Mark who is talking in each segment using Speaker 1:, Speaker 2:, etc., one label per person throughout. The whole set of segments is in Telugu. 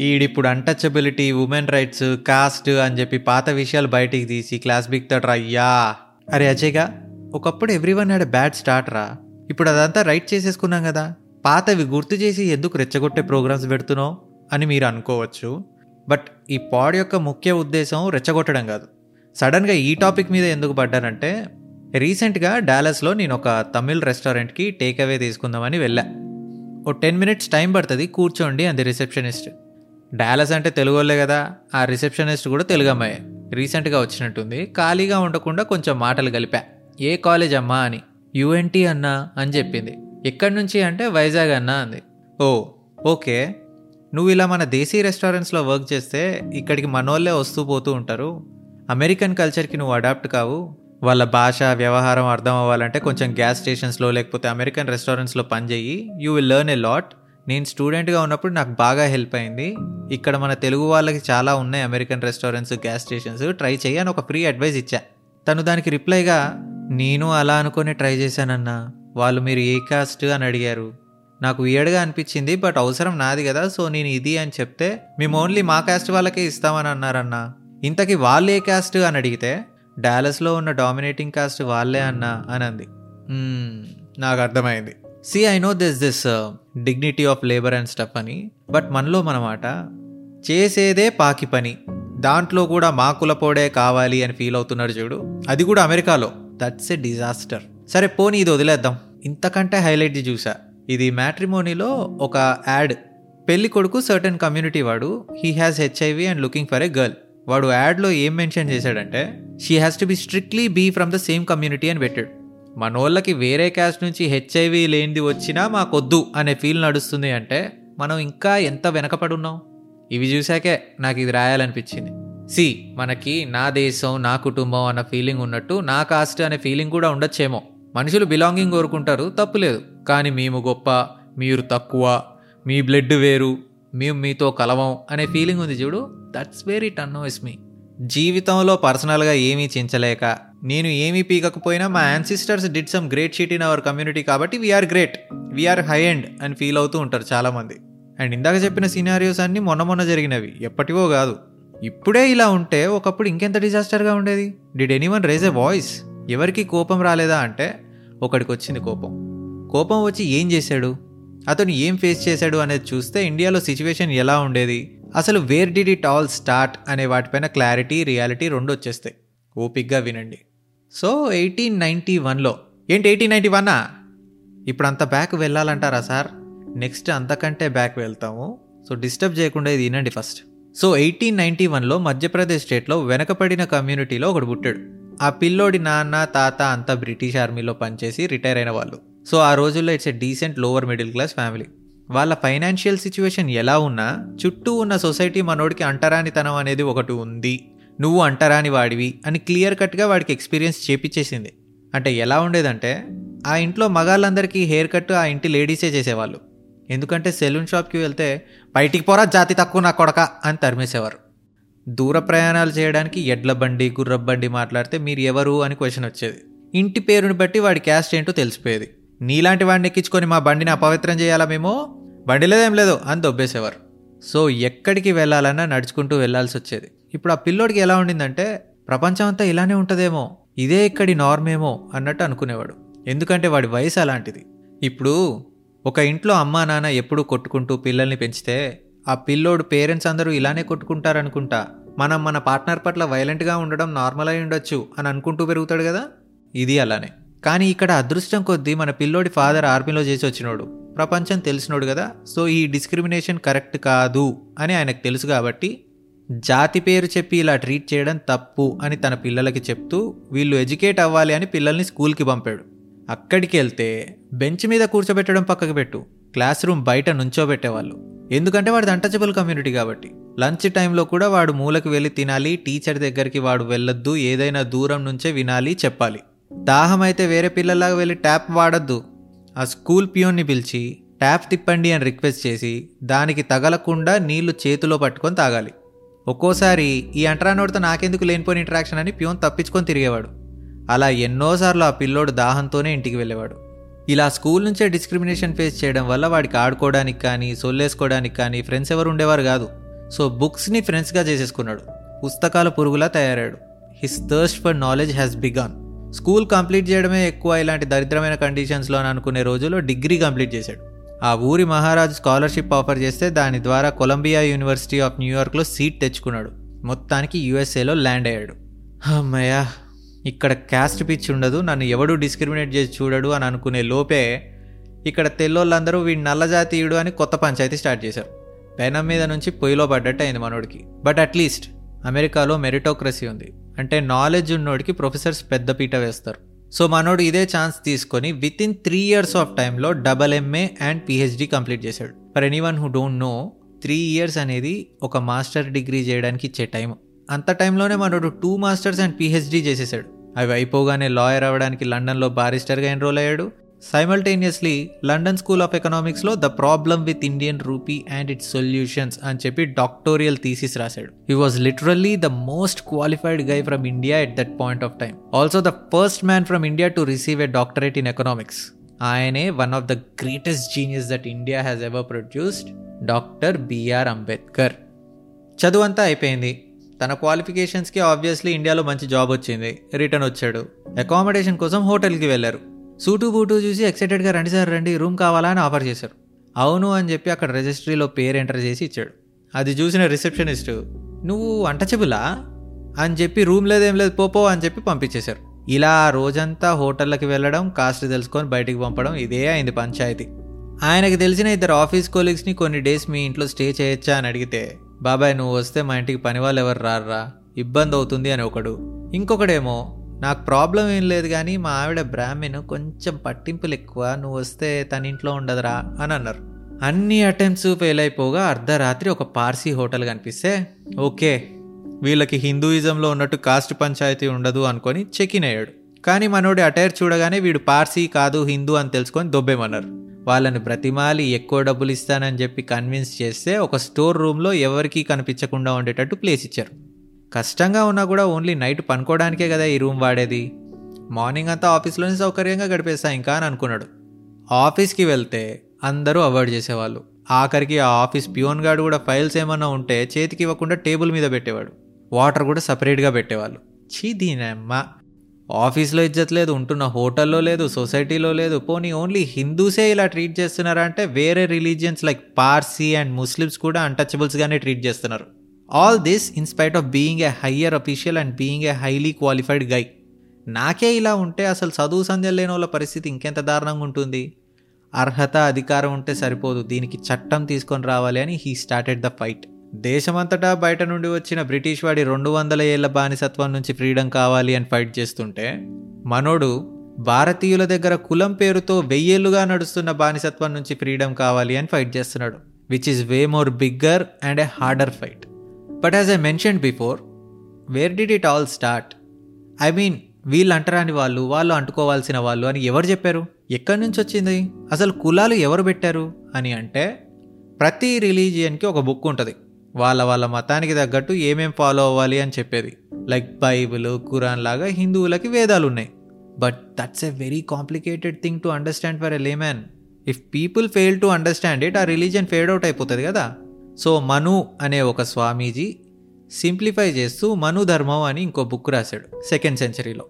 Speaker 1: ఈడిప్పుడు అన్టచబిలిటీ ఉమెన్ రైట్స్ కాస్ట్ అని చెప్పి పాత విషయాలు బయటికి తీసి క్లాస్ బిక్తాడు అయ్యా. అరే అజయ్గా ఒకప్పుడు everyone had bad start రా. ఇప్పుడు అదంతా రైట్ చేసేసుకున్నాం కదా. పాతవి గుర్తు చేసి ఎందుకు రెచ్చగొట్టే ప్రోగ్రామ్స్ పెడుతున్నావు అని మీరు అనుకోవచ్చు. బట్ ఈ పాడ్ యొక్క ముఖ్య ఉద్దేశం రెచ్చగొట్టడం కాదు. సడన్గా ఈ టాపిక్ మీద ఎందుకు పడ్డానంటే రీసెంట్గా డాలస్లో నేను ఒక తమిళ్ రెస్టారెంట్కి టేక్ అవే తీసుకుందామని వెళ్ళా. ఓ టెన్ మినిట్స్ టైం పడుతుంది కూర్చోండి అంది రిసెప్షనిస్ట్ డాలస్ అంటే తెలుగు వాళ్ళే కదా. ఆ రిసెప్షనిస్ట్ కూడా తెలుగు అమ్మాయి రీసెంట్గా వచ్చినట్టుంది. ఖాళీగా ఉండకుండా కొంచెం మాటలు కలిపా ఏ కాలేజ్ అమ్మా అని. యుఎన్టీ అన్నా అని చెప్పింది. ఎక్కడి నుంచి అంటే వైజాగ్ అన్నా అంది. Oh okay. నువ్వు ఇలా మన దేశీ రెస్టారెంట్స్లో వర్క్ చేస్తే ఇక్కడికి మనోళ్ళే వస్తూ పోతూ ఉంటారు. అమెరికన్ కల్చర్కి నువ్వు అడాప్ట్ కావు. వాళ్ళ భాష వ్యవహారం అర్థం అవ్వాలంటే కొంచెం గ్యాస్ స్టేషన్స్లో లేకపోతే అమెరికన్ రెస్టారెంట్స్లో పనిచేయి. You will learn a lot. నేను స్టూడెంట్గా ఉన్నప్పుడు నాకు బాగా హెల్ప్ అయింది. ఇక్కడ మన తెలుగు వాళ్ళకి చాలా ఉన్నాయి American restaurants gas stations. Try చేయి అని ఒక ఫ్రీ అడ్వైస్ ఇచ్చా. తను దానికి రిప్లైగా నేను అలా అనుకుని ట్రై చేశానన్నా. వాళ్ళు మీరు ఏ కాస్ట్ అని అడిగారు. నాకు వియర్డ్గా అనిపించింది బట్ అవసరం నాది కదా సో నేను ఇది అని చెప్తే మేము ఓన్లీ మా కాస్ట్ వాళ్ళకే ఇస్తామని అన్నారన్నా. ఇంతకీ వాళ్ళు ఏ కాస్ట్ అని అడిగితే డాలస్లో ఉన్న డామినేటింగ్ కాస్ట్ వాళ్ళే అన్నా అని అంది. నాకు అర్థమైంది. See I know this this dignity of labour and stuff అని బట్ మనలో మనమాట చేసేదే పాకి పని. దాంట్లో కూడా మా కులపోడే కావాలి అని ఫీల్ అవుతున్నారు చూడు. అది కూడా అమెరికాలో. దట్స్ ఎ డిజాస్టర్ సరే పోనీ ఇది వదిలేద్దాం. ఇంతకంటే హైలైట్ చూసా. ఇది మ్యాట్రిమోనీలో ఒక యాడ్ పెళ్ళి కొడుకు సర్టన్ కమ్యూనిటీ వాడు he has HIV and looking for a girl వాడు యాడ్లో ఏం మెన్షన్ చేశాడంటే she has to be strictly be from the same community అని పెట్టాడు. మనోళ్ళకి వేరే క్యాస్ట్ నుంచి హెచ్ఐవి లేనిది వచ్చినా మాకొద్దు అనే ఫీల్ నడుస్తుంది అంటే మనం ఇంకా ఎంత వెనకపడి ఉన్నాం? ఇవి చూశాకే నాకు ఇది రాయాలనిపించింది. సి మనకి నా దేశం నా కుటుంబం అన్న ఫీలింగ్ ఉన్నట్టు నా కాస్ట్ అనే ఫీలింగ్ కూడా ఉండొచ్చేమో. మనుషులు బిలాంగింగ్ కోరుకుంటారు తప్పులేదు కానీ మేము గొప్ప మీరు తక్కువ మీ బ్లడ్ వేరు మేము మీతో కలవం అనే ఫీలింగ్ ఉంది చూడు. That's very annoys me. జీవితంలో పర్సనల్గా ఏమీ చించలేక నేను ఏమీ పీకకపోయినా మా ancestors did some great shit in our community కాబట్టి we're great we're high end అని ఫీల్ అవుతూ ఉంటారు చాలామంది. అండ్ ఇందాక చెప్పిన సినారియోస్ అన్నీ మొన్న మొన్న జరిగినవి ఎప్పటివో కాదు. ఇప్పుడే ఇలా ఉంటే ఒకప్పుడు ఇంకెంత డిజాస్టర్గా ఉండేది? Did anyone raise a voice ఎవరికి కోపం రాలేదా అంటే ఒకడికి వచ్చింది కోపం. కోపం వచ్చి ఏం చేశాడు? అతను ఏం ఫేస్ చేశాడు అనేది చూస్తే ఇండియాలో సిచ్యువేషన్ ఎలా ఉండేది? అసలు where did it all start అనే వాటిపైన క్లారిటీ రియాలిటీ రెండు వచ్చేస్తాయి. ఓపిక్గా వినండి. సో ఎయిటీన్ నైంటీ వన్లో ఏంటి ఎయిటీన్ నైంటీ వన్నా ఇప్పుడు అంత బ్యాక్ వెళ్ళాలంటారా సార్? నెక్స్ట్ అంతకంటే బ్యాక్ వెళ్తాము. సో డిస్టర్బ్ చేయకుండా ఇది వినండి ఫస్ట్ సో ఎయిటీన్ నైంటీ వన్లో మధ్యప్రదేశ్ స్టేట్లో వెనకపడిన కమ్యూనిటీలో ఒకడు పుట్టాడు. ఆ పిల్లోడి నాన్న తాత అంతా బ్రిటిష్ ఆర్మీలో పనిచేసి రిటైర్ అయిన వాళ్ళు. సో ఆ రోజుల్లో it's a decent lower middle class family వాళ్ళ ఫైనాన్షియల్ సిచ్యువేషన్ ఎలా ఉన్నా చుట్టూ ఉన్న సొసైటీ మనోడికి అంటరానితనం అనేది ఒకటి ఉంది. నువ్వు అంటరాని వాడివి అని క్లియర్ కట్గా వాడికి ఎక్స్పీరియన్స్ చేపించేసింది. అంటే ఎలా ఉండేదంటే ఆ ఇంట్లో మగాళ్ళందరికీ హెయిర్ కట్ ఆ ఇంటి లేడీసే చేసేవాళ్ళు. ఎందుకంటే సెలూన్ షాప్కి వెళ్తే బయటికి పోరా జాతి తక్కువ నా కొడక అని తరిమేసేవారు. దూర ప్రయాణాలు చేయడానికి ఎడ్ల బండి గుర్రబండి మాట్లాడితే మీరు ఎవరు అని క్వశ్చన్ వచ్చేది. ఇంటి పేరుని బట్టి వాడి క్యాస్ట్ ఏంటో తెలిసిపోయేది. నీలాంటి వాడిని ఎక్కించుకొని మా బండిని అపవిత్రం చేయాలా మేము? బండి లేదేం లేదు అని దొబ్బేసేవారు సో ఎక్కడికి వెళ్ళాలన్నా నడుచుకుంటూ వెళ్ళాల్సి వచ్చేది. ఇప్పుడు ఆ పిల్లోడికి ఎలా ఉండిందంటే ప్రపంచం అంతా ఇలానే ఉంటుందేమో ఇదే ఇక్కడి నార్మేమో అన్నట్టు అనుకునేవాడు. ఎందుకంటే వాడి వయసు అలాంటిది. ఇప్పుడు ఒక ఇంట్లో అమ్మా నాన్న ఎప్పుడూ కొట్టుకుంటూ పిల్లల్ని పెంచితే ఆ పిల్లోడు పేరెంట్స్ అందరూ ఇలానే కొట్టుకుంటారనుకుంటా మనం మన పార్ట్నర్ పట్ల వైలెంట్గా ఉండడం నార్మల్ అయి ఉండొచ్చు అని అనుకుంటూ పెరుగుతాడు కదా? ఇది అలానే. కానీ ఇక్కడ అదృష్టం కొద్దీ మన పిల్లోడి ఫాదర్ ఆర్మీలో చేసి వచ్చినోడు. ప్రపంచం తెలిసినోడు కదా. సో ఈ డిస్క్రిమినేషన్ కరెక్ట్ కాదు అని ఆయనకు తెలుసు కాబట్టి జాతి పేరు చెప్పి ఇలా ట్రీట్ చేయడం తప్పు అని తన పిల్లలకి చెప్తూ వీళ్ళు ఎడ్యుకేట్ అవ్వాలి అని పిల్లల్ని స్కూల్కి పంపాడు. అక్కడికి వెళ్తే బెంచ్ మీద కూర్చోబెట్టడం పక్కకు పెట్టు. క్లాస్ రూమ్ బయట నుంచోబెట్టేవాళ్ళు. ఎందుకంటే వాడిది అంటచబుల్ కమ్యూనిటీ కాబట్టి. లంచ్ టైంలో కూడా వాడు మూలకు వెళ్ళి తినాలి టీచర్ దగ్గరికి వాడు వెళ్ళొద్దు ఏదైనా దూరం నుంచే వినాలి చెప్పాలి. దాహం అయితే వేరే పిల్లల్లాగా వెళ్ళి ట్యాప్ వాడద్దు. ఆ స్కూల్ పియోన్ని పిలిచి ట్యాప్ తిప్పండి అని రిక్వెస్ట్ చేసి దానికి తగలకుండా నీళ్ళు చేతిలో పట్టుకొని తాగాలి. ఒక్కోసారి ఈ అంటరానోడితో నాకెందుకు లేనిపోయిన ఇంటరాక్షన్ అని పియోన్ తప్పించుకొని తిరిగేవాడు. అలా ఎన్నోసార్లు ఆ పిల్లోడు దాహంతోనే ఇంటికి వెళ్ళేవాడు. ఇలా స్కూల్ నుంచే డిస్క్రిమినేషన్ ఫేస్ చేయడం వల్ల వాడికి ఆడుకోవడానికి కానీ సొల్లేసుకోవడానికి కానీ ఫ్రెండ్స్ ఎవరు ఉండేవారు కాదు. సో బుక్స్ని ఫ్రెండ్స్గా చేసేసుకున్నాడు. పుస్తకాల పురుగులా తయారాడు. His thirst for knowledge has begun school complete చేయడమే ఎక్కువ ఇలాంటి దరిద్రమైన కండిషన్స్లో అని అనుకునే రోజుల్లో డిగ్రీ కంప్లీట్ చేశాడు. ఆ ఊరి మహారాజు స్కాలర్షిప్ ఆఫర్ చేస్తే దాని ద్వారా కొలంబియా యూనివర్సిటీ ఆఫ్ న్యూయార్క్లో సీట్ తెచ్చుకున్నాడు. మొత్తానికి యూఎస్ఏలో ల్యాండ్ అయ్యాడు. అమ్మయ్యా ఇక్కడ క్యాస్ట్ పిచ్ ఉండదు నన్ను ఎవడు డిస్క్రిమినేట్ చేసి చూడడు అని అనుకునే లోపే ఇక్కడ తెల్లోళ్ళందరూ వీడి నల్లజాతీయుడు అని కొత్త పంచాయతీ స్టార్ట్ చేశారు. పెనం మీద నుంచి పొయ్యిలో పడ్డట్టు అయింది మనోడికి. బట్ అట్లీస్ట్ అమెరికాలో మెరిటోక్రసీ ఉంది. అంటే నాలెడ్జ్ ఉన్నోడికి ప్రొఫెసర్స్ పెద్దపీట వేస్తారు. సో మనోడు ఇదే ఛాన్స్ తీసుకొని with in three years of టైంలో double MA and PhD complete చేశాడు. For any one who don't know three years అనేది ఒక మాస్టర్ డిగ్రీ చేయడానికి ఇచ్చే టైం అంత టైంలోనే మనోడు టూ మాస్టర్స్ అండ్ పిహెచ్డి చేసేసాడు. అవి అయిపోగానే లాయర్ అవ్వడానికి లండన్లో బారిస్టర్గా ఎన్రోల్ అయ్యాడు. Simultaneously London school of ఎకనామిక్స్లో the problem with Indian rupee and its solutions అని చెప్పి డాక్టోరియల్ థీసిస్ రాశాడు. He was literally the most qualified guy from India at that point of time also the first man from India to receive a doctorate in economics ఆయనే one of the greatest genius that India has ever produced doctor B R Ambedkar చదువు అంతా అయిపోయింది. తన క్వాలిఫికేషన్స్కి ఆబ్వియస్లీ ఇండియాలో మంచి జాబ్ వచ్చింది. రిటర్న్ వచ్చాడు. అకామిడేషన్ కోసం హోటల్కి వెళ్ళారు. సూటు బూటు చూసి ఎక్సైటెడ్గా రండి సార్ రండి రూమ్ కావాలా అని ఆఫర్ చేశారు. అవును అని చెప్పి అక్కడ రిజిస్ట్రీలో పేరు ఎంటర్ చేసి ఇచ్చాడు. అది చూసిన రిసెప్షనిస్ట్ నువ్వు అంటచబులా అని చెప్పి రూమ్ లేదేం లేదు పోపో అని చెప్పి పంపించేశారు. ఇలా రోజంతా హోటళ్ళకి వెళ్ళడం కాస్ట్ తెలుసుకొని బయటికి పంపడం ఇదే అయింది పంచాయతీ. ఆయనకి తెలిసిన ఇద్దరు ఆఫీస్ కోలీగ్స్ని కొన్ని డేస్ మీ ఇంట్లో స్టే చేయొచ్చా అని అడిగితే బాబాయ్ నువ్వు వస్తే మా ఇంటికి పని వాళ్ళు ఎవరు రారా ఇబ్బంది అవుతుంది అని ఒకడు. ఇంకొకడేమో నాకు ప్రాబ్లం ఏం లేదు కానీ మా ఆవిడ బ్రాహ్మణ్ కొంచెం పట్టింపులు ఎక్కువ నువ్వు వస్తే తన ఇంట్లో ఉండదురా అని అన్నారు. అన్ని అటెంప్ట్స్ ఫెయిల్ అయిపోగా అర్ధరాత్రి ఒక పార్సీ హోటల్ కనిపిస్తే ఓకే వీళ్ళకి హిందూయిజంలో ఉన్నట్టు కాస్ట్ పంచాయతీ ఉండదు అనుకొని చెక్ ఇన్ అయ్యాడు. కానీ మనోడి అటైర్ చూడగానే వీడు పార్సీ కాదు హిందూ అని తెలుసుకొని దొబ్బేమన్నారు. వాళ్ళని బ్రతిమాలి ఎక్కువ డబ్బులు ఇస్తానని చెప్పి కన్విన్స్ చేస్తే ఒక స్టోర్ రూమ్లో ఎవరికీ కనిపించకుండా ఉండేటట్టు ప్లేస్ ఇచ్చారు. కష్టంగా ఉన్నా కూడా ఓన్లీ నైట్ పనుకోవడానికే కదా ఈ రూమ్ వాడేది. మార్నింగ్ అంతా ఆఫీస్లోనే సౌకర్యంగా గడిపేస్తా ఇంకా అని అనుకున్నాడు. ఆఫీస్కి వెళ్తే అందరూ అవాయిడ్ చేసేవాళ్ళు. ఆఖరికి ఆ ఆఫీస్ ప్యూన్ గార్డు కూడా ఫైల్స్ ఏమన్నా ఉంటే చేతికి ఇవ్వకుండా టేబుల్ మీద పెట్టేవాడు. వాటర్ కూడా సపరేట్గా పెట్టేవాళ్ళు. చీ దీనమ్మ. ఆఫీస్లో ఇజ్జత్ లేదు ఉంటున్న హోటల్లో లేదు సొసైటీలో లేదు పోనీ ఓన్లీ హిందూసే ఇలా ట్రీట్ చేస్తున్నారా అంటే వేరే religions like Parsi and Muslims కూడా అన్టచబుల్స్గానే ట్రీట్ చేస్తున్నారు. All this in spite of being a higher official and being a highly qualified guy నాకే ఇలా ఉంటే అసలు చదువు సంధ్యలు లేని వాళ్ళ పరిస్థితి ఇంకెంత దారుణంగా ఉంటుంది? అర్హత అధికారం ఉంటే సరిపోదు. దీనికి చట్టం తీసుకొని రావాలి అని హీ స్టార్టెడ్ ద ఫైట్ దేశమంతటా బయట నుండి వచ్చిన బ్రిటిష్ వాడి రెండు వందల ఏళ్ళ బానిసత్వం నుంచి ఫ్రీడమ్ కావాలి అని ఫైట్ చేస్తుంటే మనోడు భారతీయుల దగ్గర కులం పేరుతో వెయ్యేళ్ళుగా నడుస్తున్న బానిసత్వం నుంచి ఫ్రీడమ్ కావాలి అని ఫైట్ చేస్తున్నాడు. Which is way more bigger and a harder fight but as I mention before where did it all start I mean వీళ్ళు అంటరాని వాళ్ళు వాళ్ళు అంటుకోవాల్సిన వాళ్ళు అని ఎవరు చెప్పారు? ఎక్కడి నుంచి వచ్చింది? అసలు కులాలు ఎవరు పెట్టారు? అని అంటే ప్రతి రిలీజియన్కి ఒక బుక్ ఉంటుంది. వాళ్ళ వాళ్ళ మతానికి తగ్గట్టు ఏమేం ఫాలో అవ్వాలి అని చెప్పేది. లైక్ బైబిల్ ఖురాన్ లాగా హిందువులకి వేదాలు ఉన్నాయి. But that's a very complicated thing to understand for a layman if people fail to understand it ఆ రిలీజియన్ ఫేడ్ అవుట్ అయిపోతుంది కదా. సో మను అనే ఒక స్వామీజీ సింప్లిఫై చేస్తూ మను ధర్మం అని ఇంకో బుక్ రాశాడు సెకండ్ సెంచరీలో.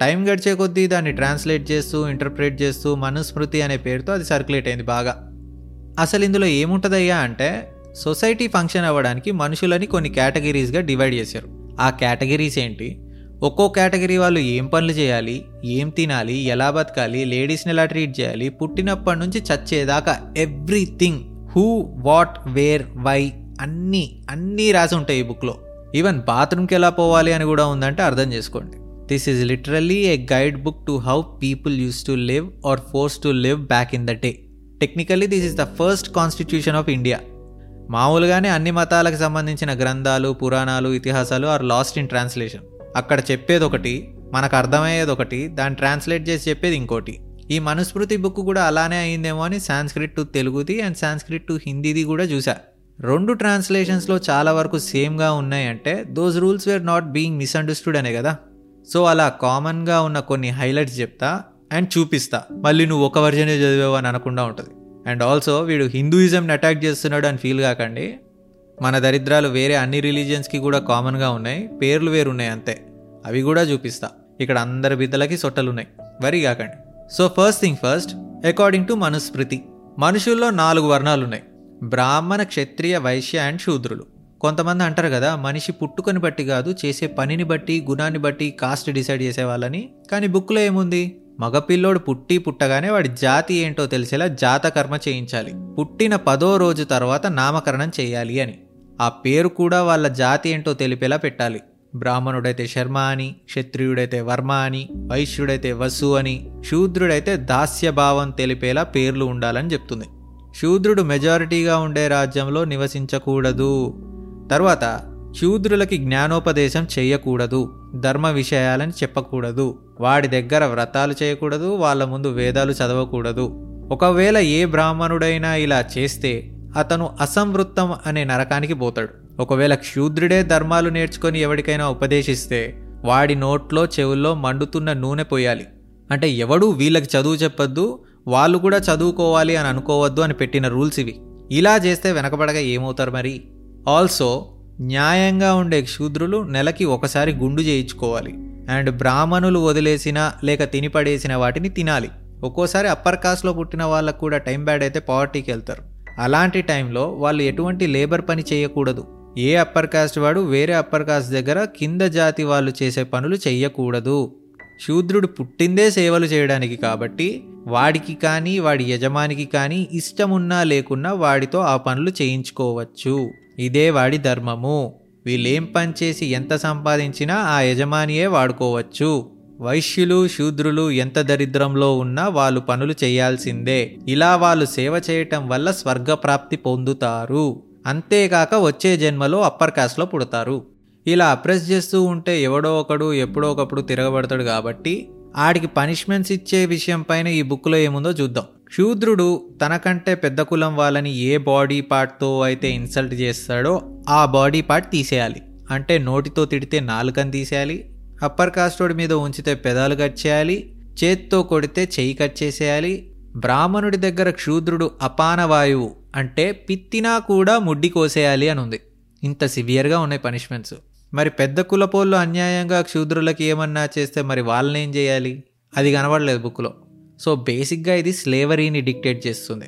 Speaker 1: టైం గడిచే కొద్దీ దాన్ని ట్రాన్స్లేట్ చేస్తూ ఇంటర్ప్రేట్ చేస్తూ మనుస్మృతి అనే పేరుతో అది సర్క్యులేట్ అయింది బాగా. అసలు ఇందులో ఏముంటుందయ్యా అంటే సొసైటీ ఫంక్షన్ అవ్వడానికి మనుషులని కొన్ని కేటగిరీస్గా డివైడ్ చేశారు. ఆ కేటగిరీస్ ఏంటి? ఒక్కో కేటగిరీ వాళ్ళు ఏం పనులు చేయాలి ఏం తినాలి ఎలా బతకాలి లేడీస్ని ఎలా ట్రీట్ చేయాలి పుట్టినప్పటి నుంచి చచ్చేదాకా everything who what where why అన్నీ అన్నీ రాసి ఉంటాయి ఈ బుక్లో. ఈవెన్ బాత్రూమ్కి ఎలా పోవాలి అని కూడా ఉందంటే అర్థం చేసుకోండి. This is literally a guide book to how people use to live or force to live back in the day technically this is the first constitution of India మామూలుగానే అన్ని మతాలకు సంబంధించిన గ్రంథాలు పురాణాలు ఇతిహాసాలు ఆర్ లాస్ట్ ఇన్ ట్రాన్స్లేషన్ అక్కడ చెప్పేది ఒకటి మనకు అర్థమయ్యేది ఒకటి దాన్ని ట్రాన్స్లేట్ చేసి చెప్పేది ఇంకోటి. ఈ మనుస్మృతి బుక్ కూడా అలానే అయిందేమో అని సాంస్క్రిట్ టు తెలుగుది అండ్ సాంస్క్రిట్ టు హిందీది కూడా చూసా. రెండు ట్రాన్స్లేషన్స్లో చాలా వరకు సేమ్గా ఉన్నాయంటే those rules were not being misunderstood అనే కదా. సో అలా కామన్గా ఉన్న కొన్ని హైలైట్స్ చెప్తా అండ్ చూపిస్తా. మళ్ళీ నువ్వు ఒక వర్జనే చదివావు అని అనకుండా ఉంటుంది. అండ్ ఆల్సో వీడు హిందూయిజంని అటాక్ చేస్తున్నాడు అని ఫీల్ కాకండి. మన దరిద్రాలు వేరే అన్ని రిలీజియన్స్కి కూడా కామన్గా ఉన్నాయి. పేర్లు వేరు ఉన్నాయి అంతే. అవి కూడా చూపిస్తా. ఇక్కడ అందరి బిద్దలకి సొట్టలున్నాయి. వరి కాకండి. So first thing first according to Manusmriti మనుషుల్లో నాలుగు వర్ణాలు ఉన్నాయి బ్రాహ్మణ క్షత్రియ వైశ్య అండ్ శూద్రులు. కొంతమంది అంటారు కదా మనిషి పుట్టుకొని బట్టి కాదు చేసే పనిని బట్టి గుణాన్ని బట్టి కాస్ట్ డిసైడ్ చేసే వాళ్ళని కానీ బుక్లో ఏముంది? మగపిల్లోడు పుట్టి పుట్టగానే వాడి జాతి ఏంటో తెలిసేలా జాతకర్మ చేయించాలి. పుట్టిన పదో రోజు తర్వాత నామకరణం చేయాలి అని. ఆ పేరు కూడా వాళ్ళ జాతి ఏంటో తెలిపేలా పెట్టాలి. బ్రాహ్మణుడైతే శర్మ అని క్షత్రియుడైతే వర్మ అని వైశ్యుడైతే వసు అని శూద్రుడైతే దాస్యభావం తెలిపేలా పేర్లు ఉండాలని చెప్తుంది. శూద్రుడు మెజారిటీగా ఉండే రాజ్యంలో నివసించకూడదు. తర్వాత శూద్రులకి జ్ఞానోపదేశం చేయకూడదు ధర్మ విషయాలని చెప్పకూడదు. వాడి దగ్గర వ్రతాలు చేయకూడదు వాళ్ళ ముందు వేదాలు చదవకూడదు. ఒకవేళ ఏ బ్రాహ్మణుడైనా ఇలా చేస్తే అతను అసంవృత్తం అనే నరకానికి పోతాడు. ఒకవేళ క్షూద్రుడే ధర్మాలు నేర్చుకొని ఎవరికైనా ఉపదేశిస్తే వాడి నోట్లో చెవుల్లో మండుతున్న నూనె పోయాలి. అంటే ఎవడూ వీళ్ళకి చదువు చెప్పొద్దు వాళ్ళు కూడా చదువుకోవాలి అని అనుకోవద్దు అని పెట్టిన రూల్స్ ఇవి. ఇలా చేస్తే వెనకబడగా ఏమవుతారు మరి? ఆల్సో న్యాయంగా ఉండే శూద్రులు నెలకి ఒకసారి గుండు చేయించుకోవాలి. అండ్ బ్రాహ్మణులు వదిలేసిన లేక తినిపడేసిన వాటిని తినాలి. ఒక్కోసారి అప్పర్ కాస్ట్లో పుట్టిన వాళ్ళకు కూడా టైం బ్యాడ్ అయితే పావర్టీకి వెళ్తారు. అలాంటి టైంలో వాళ్ళు ఎటువంటి లేబర్ పని చేయకూడదు. ఏ అప్పర్ కాస్ట్ వాడు వేరే అప్పర్ కాస్ట్ దగ్గర కింద జాతి వాళ్ళు చేసే పనులు చెయ్యకూడదు. శూద్రుడు పుట్టిందే సేవలు చేయడానికి కాబట్టి వాడికి కానీ వాడి యజమానికి కానీ ఇష్టమున్నా లేకున్నా వాడితో ఆ పనులు చేయించుకోవచ్చు. ఇదే వాడి ధర్మము. వీళ్ళేం పని చేసి ఎంత సంపాదించినా ఆ యజమానియే వాడుకోవచ్చు. వైశ్యులు శూద్రులు ఎంత దరిద్రంలో ఉన్నా వాళ్ళు పనులు చేయాల్సిందే. ఇలా వాళ్ళు సేవ చేయటం వల్ల స్వర్గప్రాప్తి పొందుతారు. అంతేకాక వచ్చే జన్మలో అప్పర్ కాస్ట్లో పుడతారు. ఇలా అప్రెస్ చేస్తూ ఉంటే ఎవడో ఒకడు ఎప్పుడో ఒకప్పుడు తిరగబడతాడు కాబట్టి ఆడికి పనిష్మెంట్స్ ఇచ్చే విషయం పైన ఈ బుక్లో ఏముందో చూద్దాం. శూద్రుడు తనకంటే పెద్ద కులం వాళ్ళని ఏ బాడీ పార్ట్తో అయితే ఇన్సల్ట్ చేస్తాడో ఆ బాడీ పార్ట్ తీసేయాలి. అంటే నోటితో తిడితే నాలుకని తీసేయాలి అప్పర్ కాస్టోడి మీద ఉంచితే పెదాలు కట్ చేయాలి చేత్తో కొడితే చెయ్యి కట్ చేసేయాలి బ్రాహ్మణుడి దగ్గర క్షూద్రుడు అపాన వాయువు అంటే పిత్తినా కూడా ముడ్డి కోసేయాలి అని ఉంది. ఇంత సివియర్గా ఉన్నాయి పనిష్మెంట్స్ మరి పెద్ద కులపోళ్ళు అన్యాయంగా క్షూద్రులకి ఏమన్నా చేస్తే మరి వాళ్ళని ఏం చేయాలి? అది కనబడలేదు బుక్లో సో బేసిక్గా ఇది స్లేవరీని డిక్టేట్ చేస్తుంది.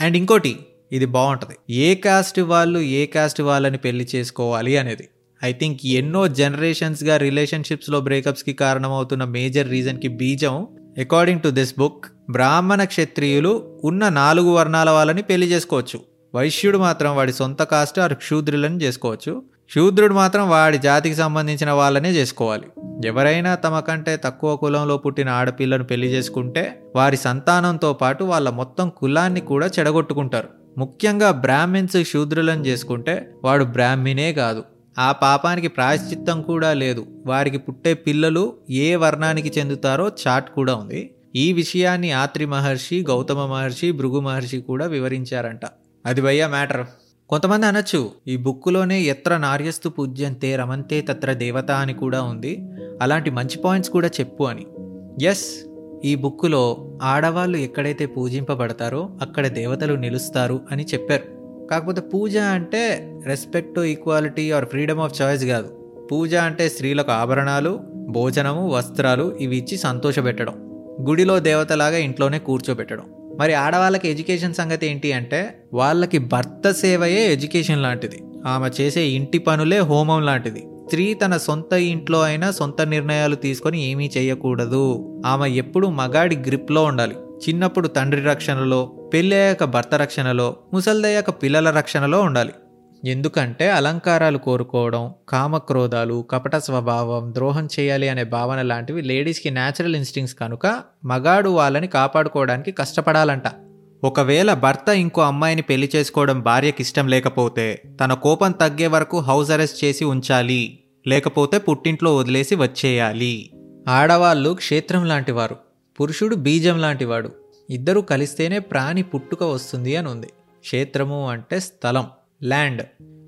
Speaker 1: అండ్ ఇంకోటి ఇది బాగుంటుంది. ఏ కాస్ట్ వాళ్ళు ఏ కాస్ట్ వాళ్ళని పెళ్ళి చేసుకోవాలి అనేది. ఐ థింక్ ఎన్నో జనరేషన్స్గా రిలేషన్షిప్స్లో బ్రేకప్స్కి కారణమవుతున్న మేజర్ రీజన్కి బీజం అకార్డింగ్ టు దిస్ బుక్ బ్రాహ్మణ క్షత్రియులు ఉన్న నాలుగు వర్ణాల వాళ్ళని పెళ్ళి చేసుకోవచ్చు. వైశ్యుడు మాత్రం వాడి సొంత కాస్ట్ ఆర్ క్షూద్రులను చేసుకోవచ్చు. శూద్రుడు మాత్రం వాడి జాతికి సంబంధించిన వాళ్ళనే చేసుకోవాలి. ఎవరైనా తమ కంటే తక్కువ కులంలో పుట్టిన ఆడపిల్లను పెళ్ళి చేసుకుంటే వారి సంతానంతో పాటు వాళ్ళ మొత్తం కులాన్ని కూడా చెడగొట్టుకుంటారు. ముఖ్యంగా బ్రాహ్మిన్స్ శూద్రులను చేసుకుంటే వాడు బ్రాహ్మినే కాదు. ఆ పాపానికి ప్రాయశ్చిత్తం కూడా లేదు. వారికి పుట్టే పిల్లలు ఏ వర్ణానికి చెందుతారో చాట్ కూడా ఉంది. ఈ విషయాన్ని ఆత్రి మహర్షి గౌతమ మహర్షి భృగు మహర్షి కూడా వివరించారంట. అది భయ్యా మ్యాటర్. కొంతమంది అనొచ్చు ఈ బుక్కులోనే ఎత్ర నార్యస్తు పూజ్యంతే రమంతే తత్ర దేవత అని కూడా ఉంది. అలాంటి మంచి పాయింట్స్ కూడా చెప్పు అని. ఎస్ ఈ బుక్కులో ఆడవాళ్ళు ఎక్కడైతే పూజింపబడతారో అక్కడ దేవతలు నిలుస్తారు అని చెప్పారు. కాకపోతే పూజ అంటే respect equality or freedom of choice కాదు. పూజ అంటే స్త్రీలకు ఆభరణాలు భోజనము వస్త్రాలు ఇవి ఇచ్చి సంతోషపెట్టడం. గుడిలో దేవతలాగా ఇంట్లోనే కూర్చోబెట్టడం. మరి ఆడవాళ్ళకి ఎడ్యుకేషన్ సంగతి ఏంటి అంటే వాళ్ళకి భర్త సేవయే ఎడ్యుకేషన్ లాంటిది. ఆమె చేసే ఇంటి పనులే హోమం లాంటిది. స్త్రీ తన సొంత ఇంట్లో అయినా సొంత నిర్ణయాలు తీసుకొని ఏమీ చేయకూడదు. ఆమె ఎప్పుడు మగాడి గ్రిప్లో ఉండాలి. చిన్నప్పుడు తండ్రి రక్షణలో పెళ్ళయ్యాక భర్త రక్షణలో ముసల్దయ్యాక పిల్లల రక్షణలో ఉండాలి. ఎందుకంటే అలంకారాలు కోరుకోవడం కామక్రోధాలు కపట స్వభావం ద్రోహం చేయాలి అనే భావన లాంటివి లేడీస్కి న్యాచురల్ ఇన్స్టింగ్స్ కనుక మగాడు వాళ్ళని కాపాడుకోవడానికి కష్టపడాలంట. ఒకవేళ భర్త ఇంకో అమ్మాయిని పెళ్ళి చేసుకోవడం భార్యకి ఇష్టం లేకపోతే తన కోపం తగ్గే వరకు హౌస్ అరెస్ట్ చేసి ఉంచాలి లేకపోతే పుట్టింట్లో వదిలేసి వచ్చేయాలి. ఆడవాళ్ళు క్షేత్రం లాంటివారు పురుషుడు బీజం లాంటివాడు ఇద్దరూ కలిస్తేనే ప్రాణి పుట్టుక వస్తుంది అని ఉంది. క్షేత్రము అంటే స్థలం. ల్యాండ్.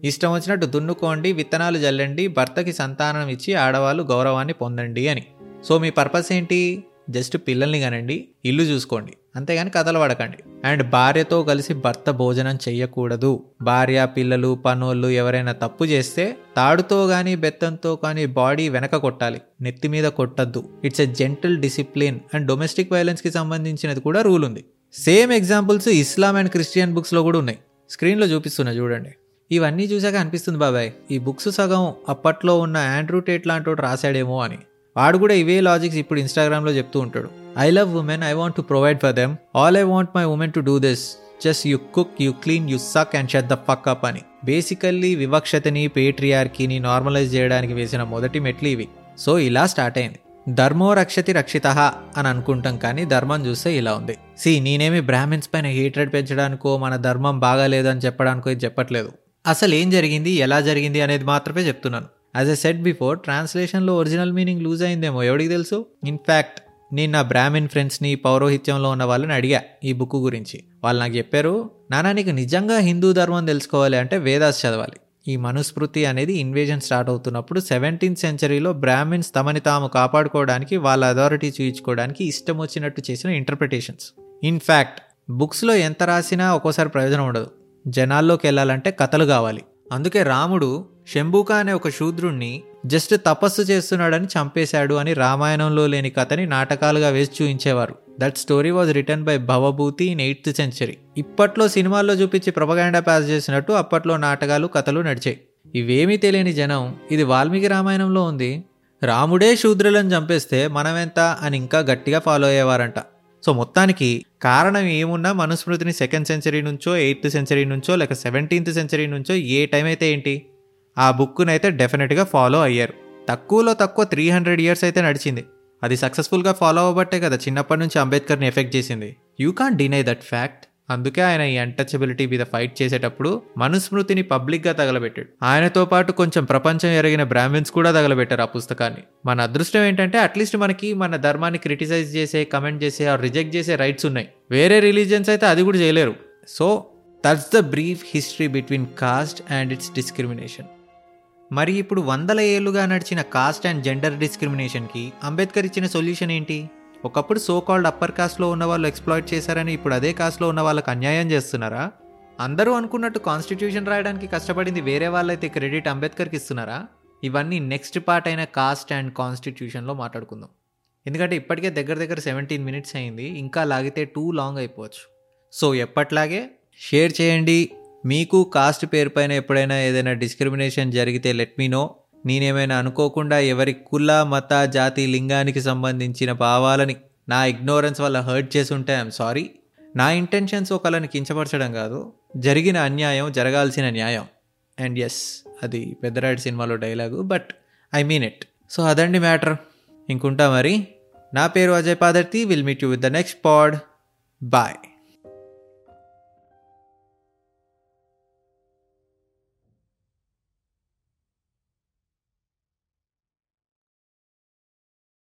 Speaker 1: ఇష్టం వచ్చినట్టు దున్నుకోండి విత్తనాలు జల్లండి భర్తకి సంతానం ఇచ్చి ఆడవాళ్ళు గౌరవాన్ని పొందండి అని. సో మీ పర్పస్ ఏంటి? జస్ట్ పిల్లల్ని కనండి ఇల్లు చూసుకోండి. అంతేగాని కథలు పడకండి. అండ్ భార్యతో కలిసి భర్త భోజనం చెయ్యకూడదు. భార్య పిల్లలు పనోళ్ళు ఎవరైనా తప్పు చేస్తే తాడుతో కానీ బెత్తంతో కానీ బాడీ వెనక కొట్టాలి. నెత్తి మీద కొట్టద్దు. It's a gentle discipline and domestic వైలెన్స్కి సంబంధించినది కూడా రూల్ ఉంది. Same examples Islam and Christian బుక్స్లో కూడా ఉన్నాయి. స్క్రీన్లో చూపిస్తున్నా చూడండి. ఇవన్నీ చూసాక అనిపిస్తుంది బాబాయ్ ఈ బుక్స్ సగం అప్పట్లో ఉన్న ఆండ్రూ టేట్ లాంటి రాశాడేమో అని. వాడు కూడా ఇవే లాజిక్స్ ఇప్పుడు ఇన్స్టాగ్రామ్లో చెప్తూ ఉంటాడు. I love women I want to provide for them. All I want my women to do this. Just you cook you clean you suck and shut the puck up అని. బేసికల్లీ వివక్షతని పేట్రియార్కీని నార్మలైజ్ చేయడానికి వేసిన మొదటి మెట్లు ఇవి. సో ఇలా స్టార్ట్ అయింది. ధర్మో రక్షతి రక్షిత అని అనుకుంటాం కానీ ధర్మం చూస్తే ఇలా ఉంది. సి నేనేమి బ్రాహ్మిన్స్ పైన హీట్రెడ్ పెంచడానికో మన ధర్మం బాగాలేదని చెప్పడానికో ఇది చెప్పట్లేదు. అసలు ఏం జరిగింది ఎలా జరిగింది అనేది మాత్రమే చెప్తున్నాను. యాజ్ ఎ సెట్ బిఫోర్ ట్రాన్స్లేషన్లో ఒరిజినల్ మీనింగ్ లూజ్ అయిందేమో ఎవడికి తెలుసు? ఇన్ఫ్యాక్ట్ నేను నా బ్రాహ్మిన్ ఫ్రెండ్స్ని పౌరోహిత్యంలో ఉన్న వాళ్ళని అడిగా ఈ బుక్ గురించి. వాళ్ళు నాకు చెప్పారు నానా నీకు నిజంగా హిందూ ధర్మం తెలుసుకోవాలి అంటే వేదాస్ చదవాలి. ఈ మనుస్మృతి అనేది ఇన్వేజన్ స్టార్ట్ అవుతున్నప్పుడు సెవెంటీన్త్ సెంచరీలో బ్రాహ్మిన్స్ తమని తాము కాపాడుకోవడానికి వాళ్ళ అథారిటీ చూయించుకోవడానికి ఇష్టం వచ్చినట్టు చేసిన ఇంటర్ప్రిటేషన్స్ ఇన్ఫ్యాక్ట్ బుక్స్లో ఎంత రాసినా ఒక్కోసారి ప్రయోజనం ఉండదు. జనాల్లోకి వెళ్ళాలంటే కథలు కావాలి. అందుకే రాముడు శంభూక అనే ఒక శూద్రుణ్ణి జస్ట్ తపస్సు చేస్తున్నాడని చంపేశాడు అని రామాయణంలో లేని కథని నాటకాలుగా వేసి చూపించేవారు. That story was written by Bhavabhuti in eighth century ఇప్పట్లో సినిమాల్లో చూపించి ప్రొపగాండా పాస్ చేసినట్టు అప్పట్లో నాటకాలు కథలు నడిచాయి. ఇవేమీ తెలియని జనం ఇది వాల్మీకి రామాయణంలో ఉంది. రాముడే శూద్రులను చంపేస్తే మనమెంత అని ఇంకా గట్టిగా ఫాలో అయ్యేవారంట. సో మొత్తానికి కారణం ఏమున్నా మనుస్మృతిని సెకండ్ సెంచరీ నుంచో ఎయిత్ సెంచరీ నుంచో లేక సెవెంటీన్త్ సెంచరీ నుంచో ఏ టైం అయితే ఏంటి? ఆ బుక్నైతే డెఫినెట్గా ఫాలో అయ్యారు. తక్కువలో తక్కువ త్రీ హండ్రెడ్ ఇయర్స్ అయితే నడిచింది. అది సక్సెస్ఫుల్గా ఫాలో అవ్వబట్టే కదా చిన్నప్పటి నుంచి అంబేద్కర్ని ఎఫెక్ట్ చేసింది. You can deny that fact. అందుకే ఆయన ఈ అన్టచబిలిటీ మీద ఫైట్ చేసేటప్పుడు మనుస్మృతిని పబ్లిక్గా తగలబెట్టాడు. ఆయనతో పాటు కొంచెం ప్రపంచం ఎరిగిన బ్రాహ్మిన్స్ కూడా తగలబెట్టారు ఆ పుస్తకాన్ని. మన అదృష్టం ఏంటంటే అట్లీస్ట్ మనకి మన ధర్మాన్ని క్రిటిసైజ్ చేసే కమెంట్ చేసే ఆ రిజెక్ట్ చేసే రైట్స్ ఉన్నాయి. వేరే రిలీజియన్స్ అయితే అది కూడా చేయలేరు. So that's the brief history between caste and its discrimination మరి ఇప్పుడు వందల ఏళ్ళుగా నడిచిన కాస్ట్ అండ్ జెండర్ డిస్క్రిమినేషన్కి అంబేద్కర్ ఇచ్చిన సొల్యూషన్ ఏంటి? ఒకప్పుడు సో కాల్డ్ అప్పర్ కాస్ట్లో ఉన్న వాళ్ళు ఎక్స్ప్లాయిట్ చేశారని ఇప్పుడు అదే కాస్ట్లో ఉన్న వాళ్ళకి అన్యాయం చేస్తున్నారా? అందరూ అనుకున్నట్టు కాన్స్టిట్యూషన్ రాయడానికి కష్టపడింది వేరే వాళ్ళైతే క్రెడిట్ అంబేద్కర్కి ఇస్తున్నారా? ఇవన్నీ నెక్స్ట్ పార్ట్ అయిన కాస్ట్ అండ్ కాన్స్టిట్యూషన్లో మాట్లాడుకుందాం. ఎందుకంటే ఇప్పటికే దగ్గర దగ్గర సెవెంటీన్ మినిట్స్ అయింది ఇంకా లాగితే టూ లాంగ్ అయిపోవచ్చు. సో ఎప్పట్లాగే షేర్ చేయండి. మీకు కాస్ట్ పేరుపైన ఎప్పుడైనా ఏదైనా డిస్క్రిమినేషన్ జరిగితే లెట్ మీ నో. నేనేమైనా అనుకోకుండా ఎవరి కుల మత జాతి లింగానికి సంబంధించిన భావాలని నా ఇగ్నోరెన్స్ వల్ల హర్ట్ చేసి ఉంటే ఐఎమ్ సారీ. నా ఇంటెన్షన్స్ ఒకళ్ళని కించపరచడం కాదు. జరిగిన అన్యాయం జరగాల్సిన న్యాయం. అండ్ ఎస్ అది పెద్దరాయుడు సినిమాలో dialogue but I mean it. So అదండి మ్యాటర్. ఇంకుంటా మరి. నా పేరు Ajay Padarthi. Will meet you with the next pod. Bye.